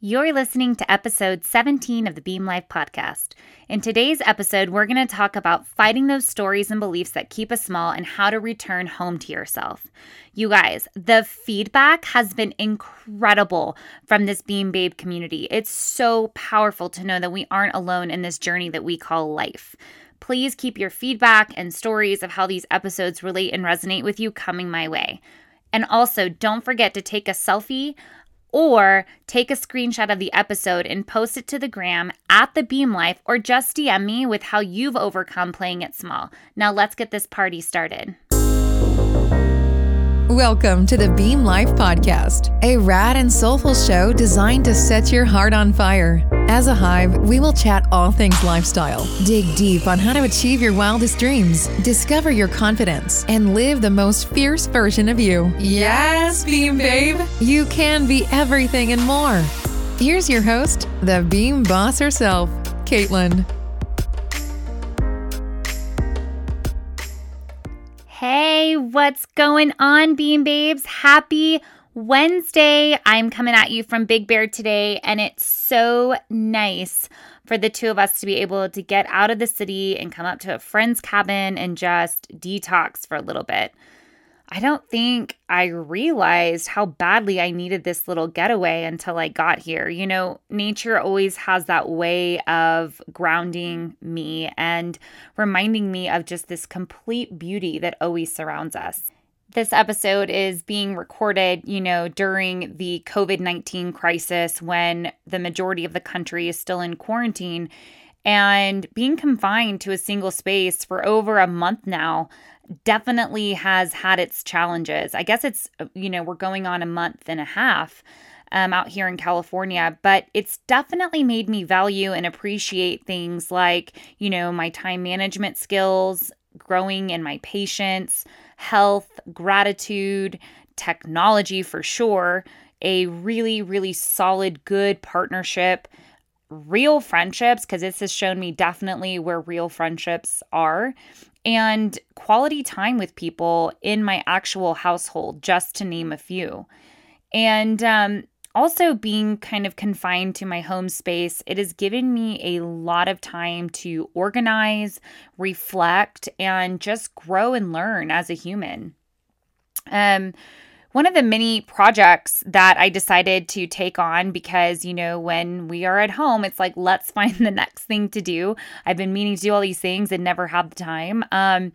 You're listening to episode 17 of the Beam Life podcast. In today's episode, we're going to talk about fighting those stories and beliefs that keep us small and how to return home to yourself. You guys, the feedback has been incredible from this Beam Babe community. It's so powerful to know that we aren't alone in this journey that we call life. Please keep your feedback and stories of how these episodes relate and resonate with you coming my way. And also, don't forget to take a selfie or take a screenshot of the episode and post it to the gram at the Beam Life or just DM me with how you've overcome playing it small. Now let's get this party started. Welcome to the Beam Life Podcast, a rad and soulful show designed to set your heart on fire. As a hive, we will chat all things lifestyle, dig deep on how to achieve your wildest dreams, discover your confidence, and live the most fierce version of you. Yes, Beam Babe! You can be everything and more. Here's your host, the Beam Boss herself, Caitlin. Hey, what's going on, Beam Babes? Happy Wednesday. I'm coming at you from Big Bear today, and it's so nice for the two of us to be able to get out of the city and come up to a friend's cabin and just detox for a little bit. I don't think I realized how badly I needed this little getaway until I got here. You know, nature always has that way of grounding me and reminding me of just this complete beauty that always surrounds us. This episode is being recorded, you know, during the COVID 19 crisis when the majority of the country is still in quarantine. And being confined to a single space for over a month now definitely has had its challenges. I guess it's, you know, we're going on a month and a half um, out here in California, but it's definitely made me value and appreciate things like, you know, my time management skills, growing in my patience, health, gratitude, technology for sure, a really, really solid, good partnership real friendships because this has shown me definitely where real friendships are and quality time with people in my actual household, just to name a few. And um, also, being kind of confined to my home space, it has given me a lot of time to organize, reflect, and just grow and learn as a human. Um, one of the many projects that I decided to take on because, you know, when we are at home, it's like, let's find the next thing to do. I've been meaning to do all these things and never had the time. Um,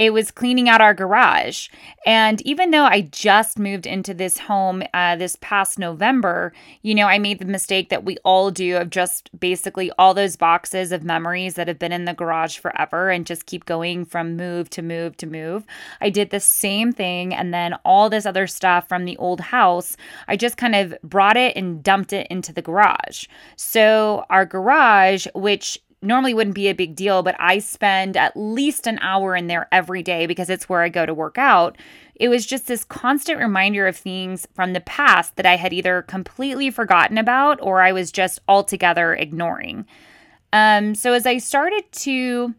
it was cleaning out our garage. And even though I just moved into this home uh, this past November, you know, I made the mistake that we all do of just basically all those boxes of memories that have been in the garage forever and just keep going from move to move to move. I did the same thing. And then all this other stuff from the old house, I just kind of brought it and dumped it into the garage. So our garage, which normally wouldn't be a big deal, but I spend at least an hour in there every day because it's where I go to work out. It was just this constant reminder of things from the past that I had either completely forgotten about or I was just altogether ignoring. Um, so as I started to,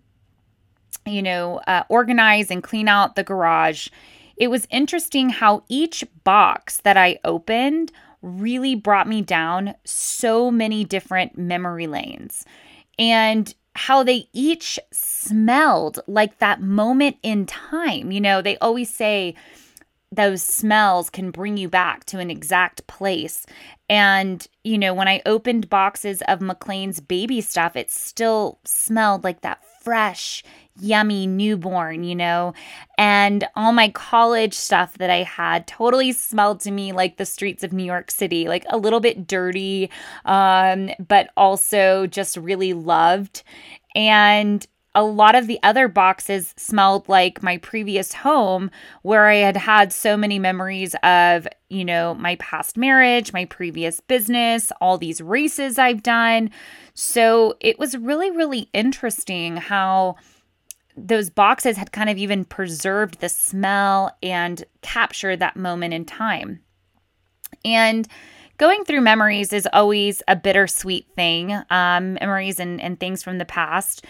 you know, uh, organize and clean out the garage, it was interesting how each box that I opened really brought me down so many different memory lanes and how they each smelled like that moment in time. You know, they always say those smells can bring you back to an exact place. And, you know, when I opened boxes of McLean's baby stuff, it still smelled like that fresh, yummy newborn, you know? And all my college stuff that I had totally smelled to me like the streets of New York City, like a little bit dirty, um, but also just really loved. And a lot of the other boxes smelled like my previous home where I had had so many memories of, you know, my past marriage, my previous business, all these races I've done. So it was really, really interesting how those boxes had kind of even preserved the smell and captured that moment in time. And going through memories is always a bittersweet thing, um, memories and, and things from the past.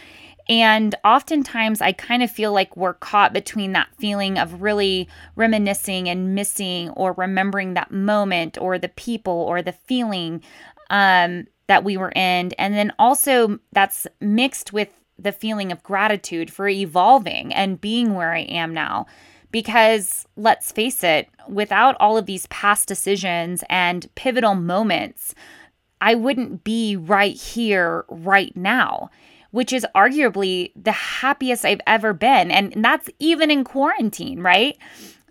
And oftentimes, I kind of feel like we're caught between that feeling of really reminiscing and missing or remembering that moment or the people or the feeling um, that we were in. And then also, that's mixed with the feeling of gratitude for evolving and being where I am now. Because let's face it, without all of these past decisions and pivotal moments, I wouldn't be right here, right now, which is arguably the happiest I've ever been. And that's even in quarantine, right?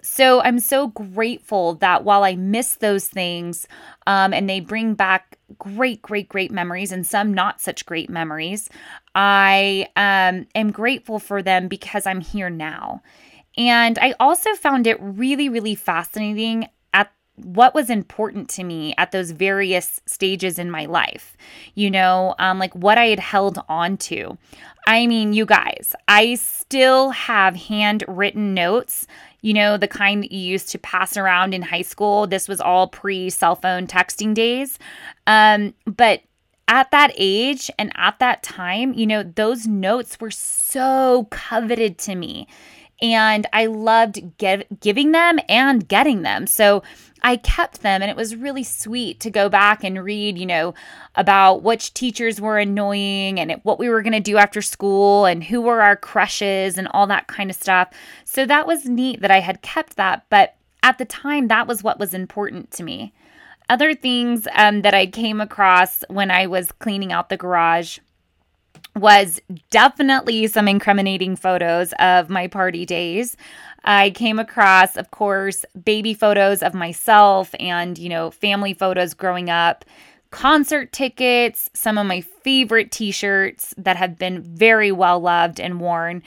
So I'm so grateful that while I miss those things um, and they bring back great, great, great memories and some not such great memories, I um, am grateful for them because I'm here now. And I also found it really, really fascinating at what was important to me at those various stages in my life, you know, um, like what I had held on to. I mean, you guys, I still have handwritten notes, you know, the kind that you used to pass around in high school. This was all pre cell phone texting days. Um, but at that age and at that time, you know, those notes were so coveted to me. And I loved give, giving them and getting them. So I kept them, and it was really sweet to go back and read, you know, about which teachers were annoying and what we were going to do after school and who were our crushes and all that kind of stuff. So that was neat that I had kept that. But at the time, that was what was important to me. Other things um, that I came across when I was cleaning out the garage was definitely some incriminating photos of my party days. I came across, of course, baby photos of myself and, you know, family photos growing up, concert tickets, some of my favorite t shirts that have been very well loved and worn,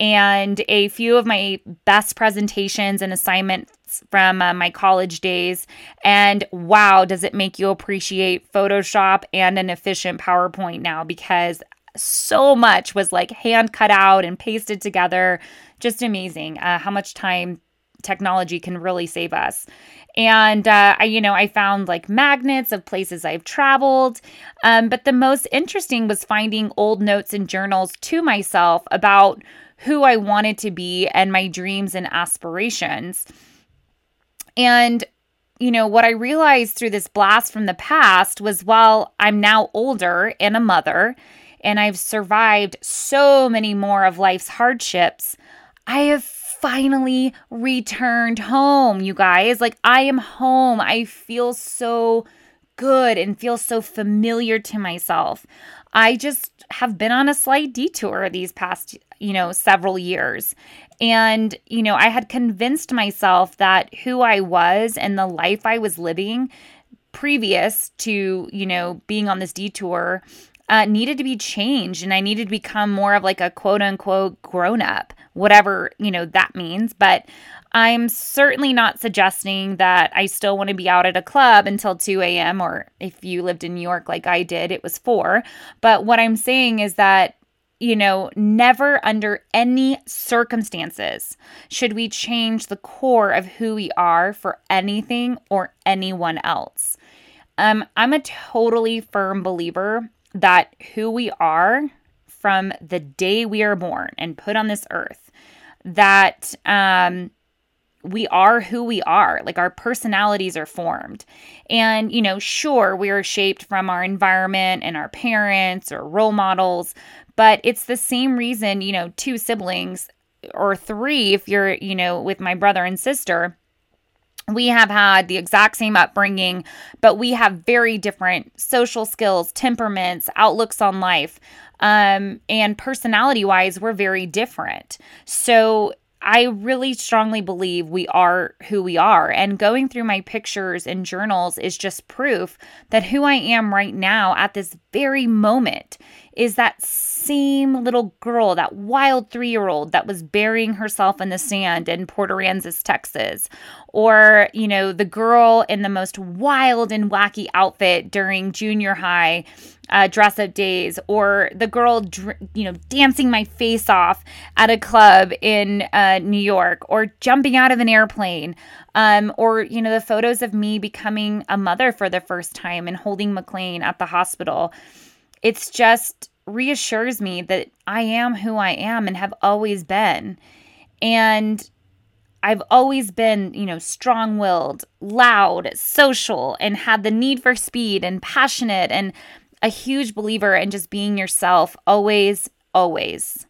and a few of my best presentations and assignments from uh, my college days. And wow, does it make you appreciate Photoshop and an efficient PowerPoint now because so much was like hand cut out and pasted together. Just amazing uh, how much time technology can really save us. And uh, I, you know, I found like magnets of places I've traveled. Um, but the most interesting was finding old notes and journals to myself about who I wanted to be and my dreams and aspirations. And you know, what I realized through this blast from the past was while I'm now older and a mother, and I've survived so many more of life's hardships, I have finally returned home, you guys. Like, I am home. I feel so good and feel so familiar to myself. I just have been on a slight detour these past, you know, several years. And, you know, I had convinced myself that who I was and the life I was living previous to, you know, being on this detour uh, needed to be changed and I needed to become more of like a quote unquote grown up, whatever, you know, that means. But I'm certainly not suggesting that I still want to be out at a club until 2 a.m. or if you lived in New York like I did, it was 4. But what I'm saying is that you know, never under any circumstances should we change the core of who we are for anything or anyone else. Um, I'm a totally firm believer that who we are from the day we are born and put on this earth, that um, we are who we are. Like our personalities are formed. And, you know, sure, we are shaped from our environment and our parents or role models, but it's the same reason, you know, two siblings or three, if you're, you know, with my brother and sister we have had the exact same upbringing, but we have very different social skills, temperaments, outlooks on life. Um, and personality wise, we're very different. So I really strongly believe we are who we are. And going through my pictures and journals is just proof that who I am right now at this very moment is that same little girl, that wild three year old that was burying herself in the sand in Port Aransas, Texas. Or, you know, the girl in the most wild and wacky outfit during junior high uh, dress up days, or the girl, dr- you know, dancing my face off at a club in uh, New York, or jumping out of an airplane, um, or, you know, the photos of me becoming a mother for the first time and holding McLean at the hospital it's just reassures me that I am who I am and have always been. And I've always been, you know, strong willed, loud, social, and had the need for speed and passionate and a huge believer in just being yourself always, always.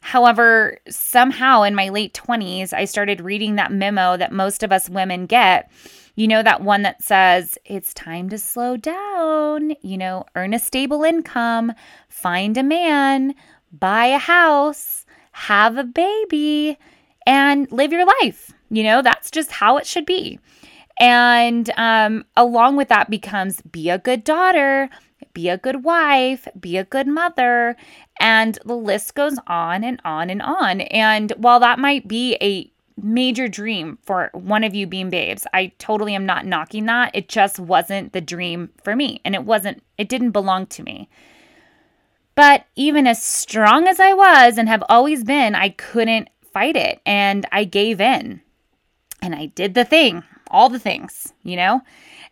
However, somehow in my late 20s, I started reading that memo that most of us women get. You know, that one that says, it's time to slow down, you know, earn a stable income, find a man, buy a house, have a baby, and live your life. You know, that's just how it should be. And um, along with that becomes be a good daughter, be a good wife, be a good mother, and the list goes on and on and on. And while that might be a major dream for one of you Beam Babes, I totally am not knocking that. It just wasn't the dream for me, and it wasn't, it didn't belong to me. But even as strong as I was and have always been, I couldn't fight it and I gave in and I did the thing, all the things, you know?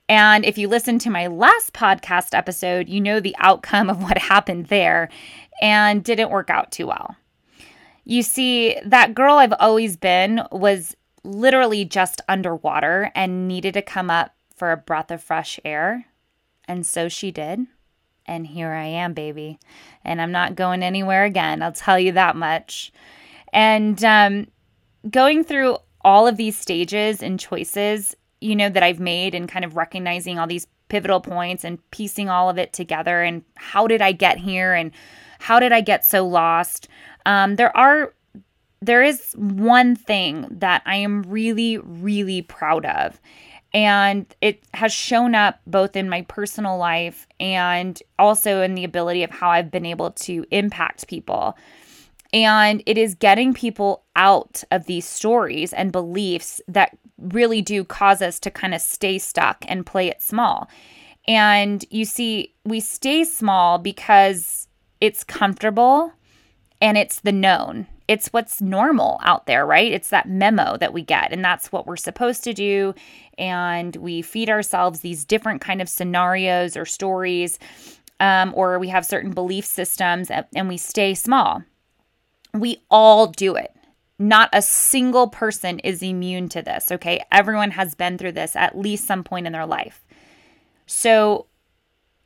And if you listen to my last podcast episode, you know the outcome of what happened there and didn't work out too well. You see, that girl I've always been was literally just underwater and needed to come up for a breath of fresh air. And so she did. And here I am, baby. And I'm not going anywhere again. I'll tell you that much. And um, going through all of these stages and choices you know, that I've made and kind of recognizing all these pivotal points and piecing all of it together and how did I get here and how did I get so lost? Um, there are there is one thing that I am really, really proud of. And it has shown up both in my personal life and also in the ability of how I've been able to impact people. And it is getting people out of these stories and beliefs that really do cause us to kind of stay stuck and play it small. And you see, we stay small because it's comfortable and it's the known. It's what's normal out there, right? It's that memo that we get, and that's what we're supposed to do. And we feed ourselves these different kind of scenarios or stories, um, or we have certain belief systems, and we stay small. We all do it. Not a single person is immune to this, okay? Everyone has been through this at least some point in their life. So,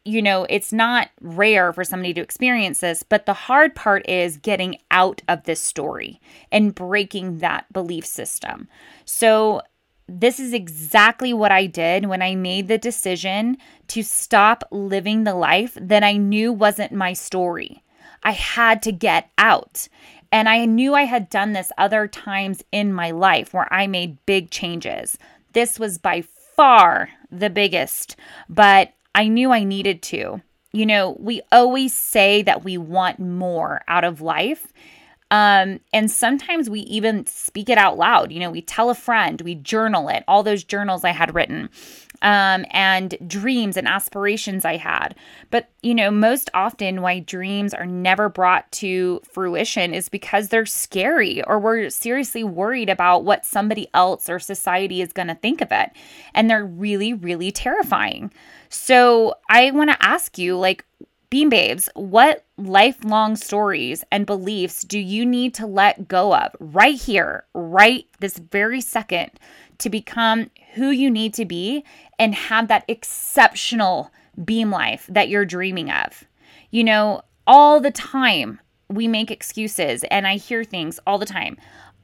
you know, it's not rare for somebody to experience this, but the hard part is getting out of this story and breaking that belief system. So, this is exactly what I did when I made the decision to stop living the life that I knew wasn't my story. I had to get out. And I knew I had done this other times in my life where I made big changes. This was by far the biggest, but I knew I needed to. You know, we always say that we want more out of life. Um, and sometimes we even speak it out loud. You know, we tell a friend, we journal it, all those journals I had written um, and dreams and aspirations I had. But, you know, most often why dreams are never brought to fruition is because they're scary or we're seriously worried about what somebody else or society is going to think of it. And they're really, really terrifying. So I want to ask you, like, Beam Babes, what lifelong stories and beliefs do you need to let go of right here, right this very second, to become who you need to be and have that exceptional beam life that you're dreaming of. You know, all the time we make excuses, and I hear things all the time.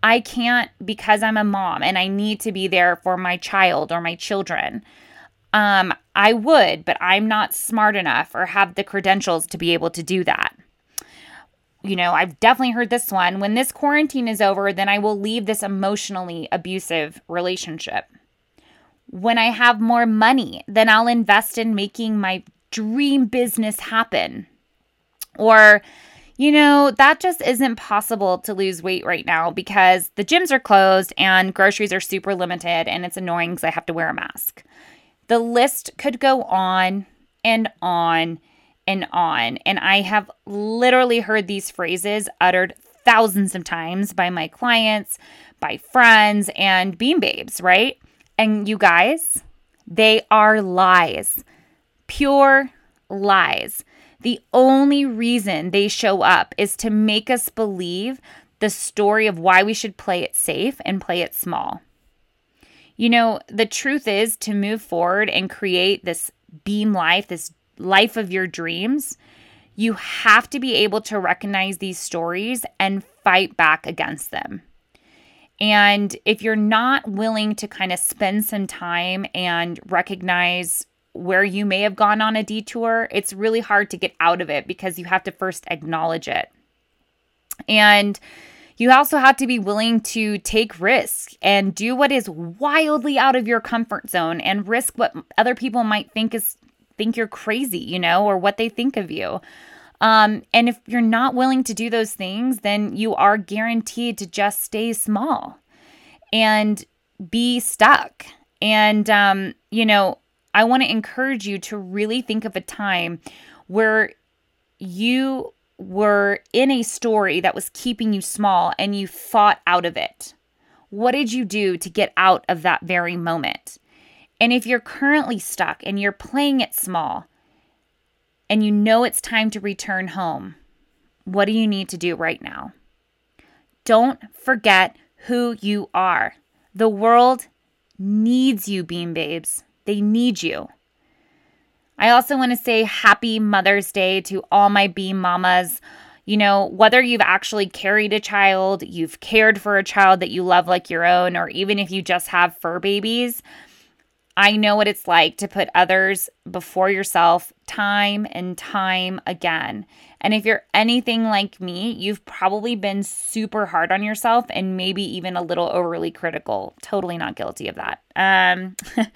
I can't because I'm a mom and I need to be there for my child or my children. Um, I would, but I'm not smart enough or have the credentials to be able to do that. You know, I've definitely heard this one. When this quarantine is over, then I will leave this emotionally abusive relationship. When I have more money, then I'll invest in making my dream business happen. Or, you know, that just isn't possible to lose weight right now because the gyms are closed and groceries are super limited and it's annoying because I have to wear a mask. The list could go on and on and on. And I have literally heard these phrases uttered thousands of times by my clients, by friends, and beam babes, right? And you guys, they are lies, pure lies. The only reason they show up is to make us believe the story of why we should play it safe and play it small. You know, the truth is to move forward and create this beam life, this life of your dreams, you have to be able to recognize these stories and fight back against them. And if you're not willing to kind of spend some time and recognize where you may have gone on a detour, it's really hard to get out of it because you have to first acknowledge it. And you also have to be willing to take risks and do what is wildly out of your comfort zone and risk what other people might think is think you're crazy, you know, or what they think of you. Um, and if you're not willing to do those things, then you are guaranteed to just stay small and be stuck. And, um, you know, I want to encourage you to really think of a time where you were in a story that was keeping you small and you fought out of it. What did you do to get out of that very moment? And if you're currently stuck and you're playing it small and you know it's time to return home, what do you need to do right now? Don't forget who you are. The world needs you, Beam Babes. They need you. I also want to say happy Mother's Day to all my Beam Mamas. You know, whether you've actually carried a child, you've cared for a child that you love like your own, or even if you just have fur babies, I know what it's like to put others before yourself time and time again. And if you're anything like me, you've probably been super hard on yourself and maybe even a little overly critical. Totally not guilty of that. Um,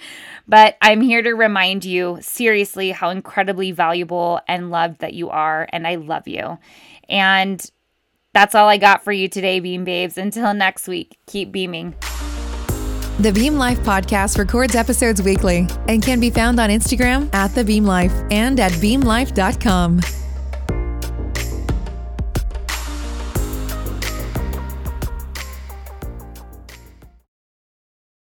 but I'm here to remind you seriously how incredibly valuable and loved that you are. And I love you. And that's all I got for you today, Beam Babes. Until next week, keep beaming. The Beam Life podcast records episodes weekly and can be found on Instagram at The Beam Life and at beamlife.com.